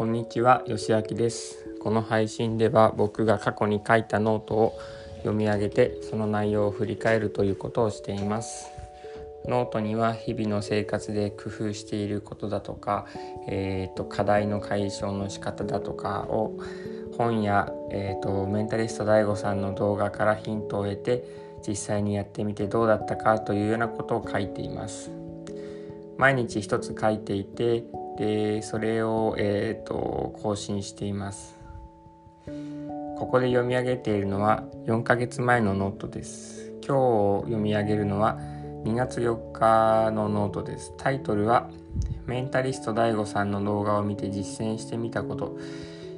こんにちは、よしあきです。この配信では僕が過去に書いたノートを読み上げてその内容を振り返るということをしています。ノートには日々の生活で工夫していることだとか、えー、と課題の解消の仕方だとかを本や、えー、とメンタリスト DAIGO さんの動画からヒントを得て実際にやってみてどうだったかというようなことを書いています。毎日一つ書いていてでそれを、えー、と更新しています。ここで読み上げているのは4ヶ月前のノートです。今日読み上げるのは2月4日のノートです。タイトルはメンタリスト DAIGO さんの動画を見て実践してみたこと。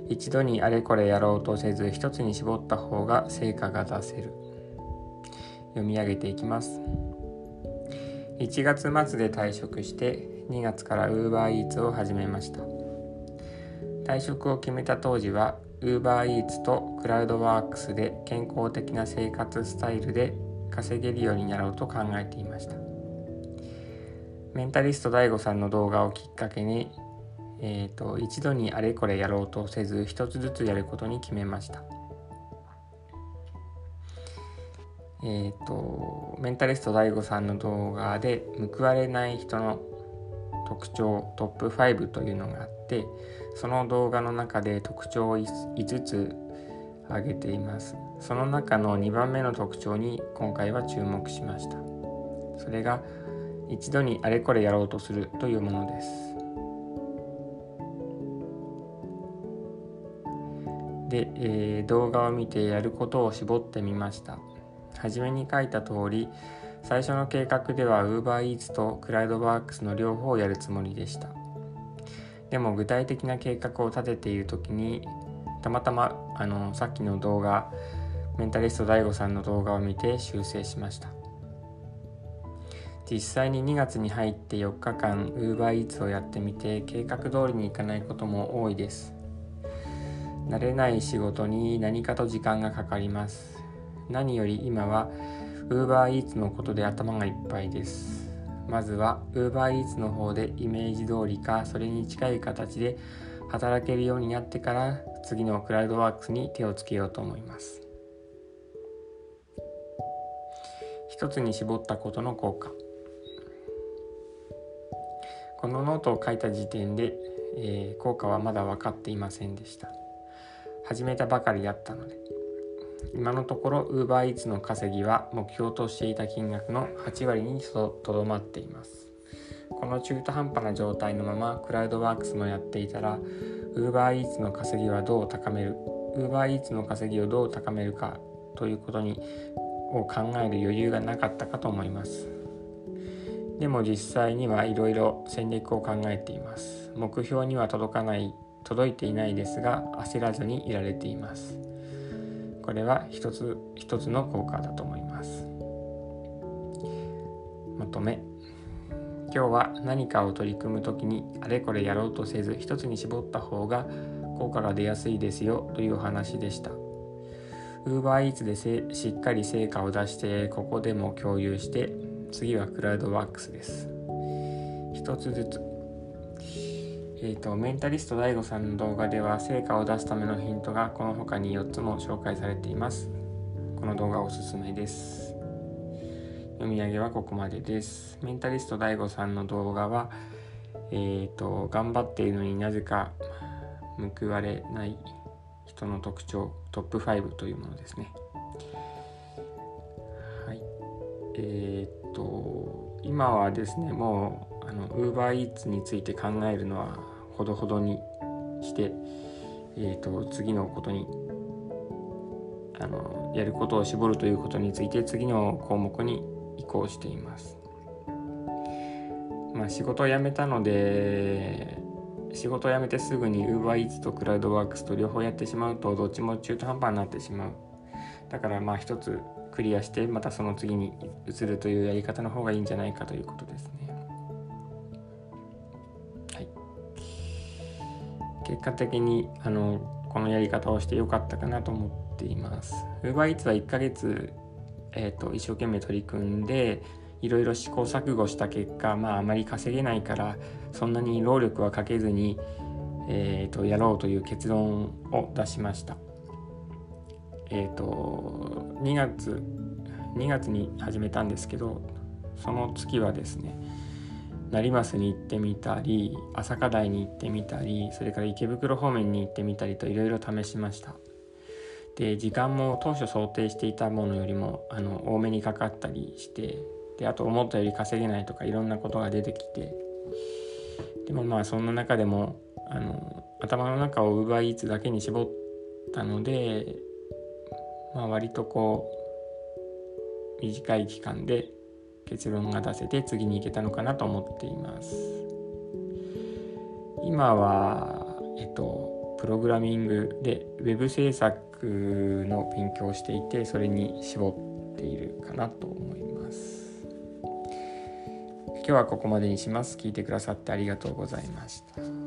一度にあれこれやろうとせず一つに絞った方が成果が出せる。読み上げていきます。1月末で退職して2月から UberEats を始めました。退職を決めた当時は UberEats とクラウドワークスで健康的な生活スタイルで稼げるようになろうと考えていました。メンタリスト DAIGO さんの動画をきっかけに、えーと、一度にあれこれやろうとせず一つずつやることに決めました。えーと、メンタリスト DAIGO さんの動画で報われない人の特徴トップ5というのがあってその動画の中で特徴を5つ挙げています。その中の2番目の特徴に今回は注目しました。それが一度にあれこれやろうとするというものです。で、えー、動画を見てやることを絞ってみました。初めに書いた通り最初の計画では UberEats とクラウドワークスの両方をやるつもりでした。でも具体的な計画を立てている時にたまたまあのさっきの動画メンタリスト DAIGO さんの動画を見て修正しました。実際に2月に入って4日間 UberEats をやってみて計画通りにいかないことも多いです。慣れない仕事に何かと時間がかかります。何より今は UberEats のことで頭がいっぱいです。まずは UberEats の方でイメージ通りかそれに近い形で働けるようになってから次のクラウドワークスに手をつけようと思います。一つに絞ったことの効果。このノートを書いた時点で、えー、効果はまだ分かっていませんでした。始めたばかりだったので。今のところ UberEats の稼ぎは目標としていた金額の8割にとどまっています。この中途半端な状態のままクラウドワークスもやっていたら UberEats の稼ぎはどう高める UberEats の稼ぎをどう高めるかということにを考える余裕がなかったかと思います。でも実際にはいろいろ戦略を考えています。目標には届かない届いていないですが焦らずにいられています。これは一つ一つの効果だと思います。まとめ。今日は何かを取り組む時にあれこれやろうとせず一つに絞った方が効果が出やすいですよというお話でした。UberEats でしっかり成果を出してここでも共有して次はクラウドワークスです。一つずつえーと、メンタリスト DAIGO さんの動画では成果を出すためのヒントがこの他に4つも紹介されています。この動画おすすめです読み上げはここまでです。メンタリスト DAIGO さんの動画はえーと頑張っているのになぜか報われない人の特徴トップ5というものですね。はい。えー、と今はですねもうあの UberEats について考えるのはほどほどにして、えーと、次のことにあのやることを絞るということについて次の項目に移行しています。まあ、仕事を辞めたので仕事を辞めてすぐに UberEats とクラウドワークスと両方やってしまうとどっちも中途半端になってしまう。だからまあ一つクリアしてまたその次に移るというやり方の方がいいんじゃないかということですね。結果的にあのこのやり方をしてよかったかなと思っています。UberEats は1ヶ月、えーと、一生懸命取り組んでいろいろ試行錯誤した結果、まあ、あまり稼げないからそんなに労力はかけずにえーと、やろうという結論を出しました。えっ、ー、と2月2月に始めたんですけどその月はですね成増に行ってみたり朝霞台に行ってみたりそれから池袋方面に行ってみたりといろいろ試しました。で時間も当初想定していたものよりもあの多めにかかったりしてであと思ったより稼げないとかいろんなことが出てきて。でもまあそんな中でもあの頭の中を UberEats だけに絞ったので、まあ、割とこう短い期間で結論が出せて次に行けたのかなと思っています。今は、えっと、プログラミングで web 制作の勉強をしていてそれに絞っているかなと思います。今日はここまでにします。聞いてくださってありがとうございました。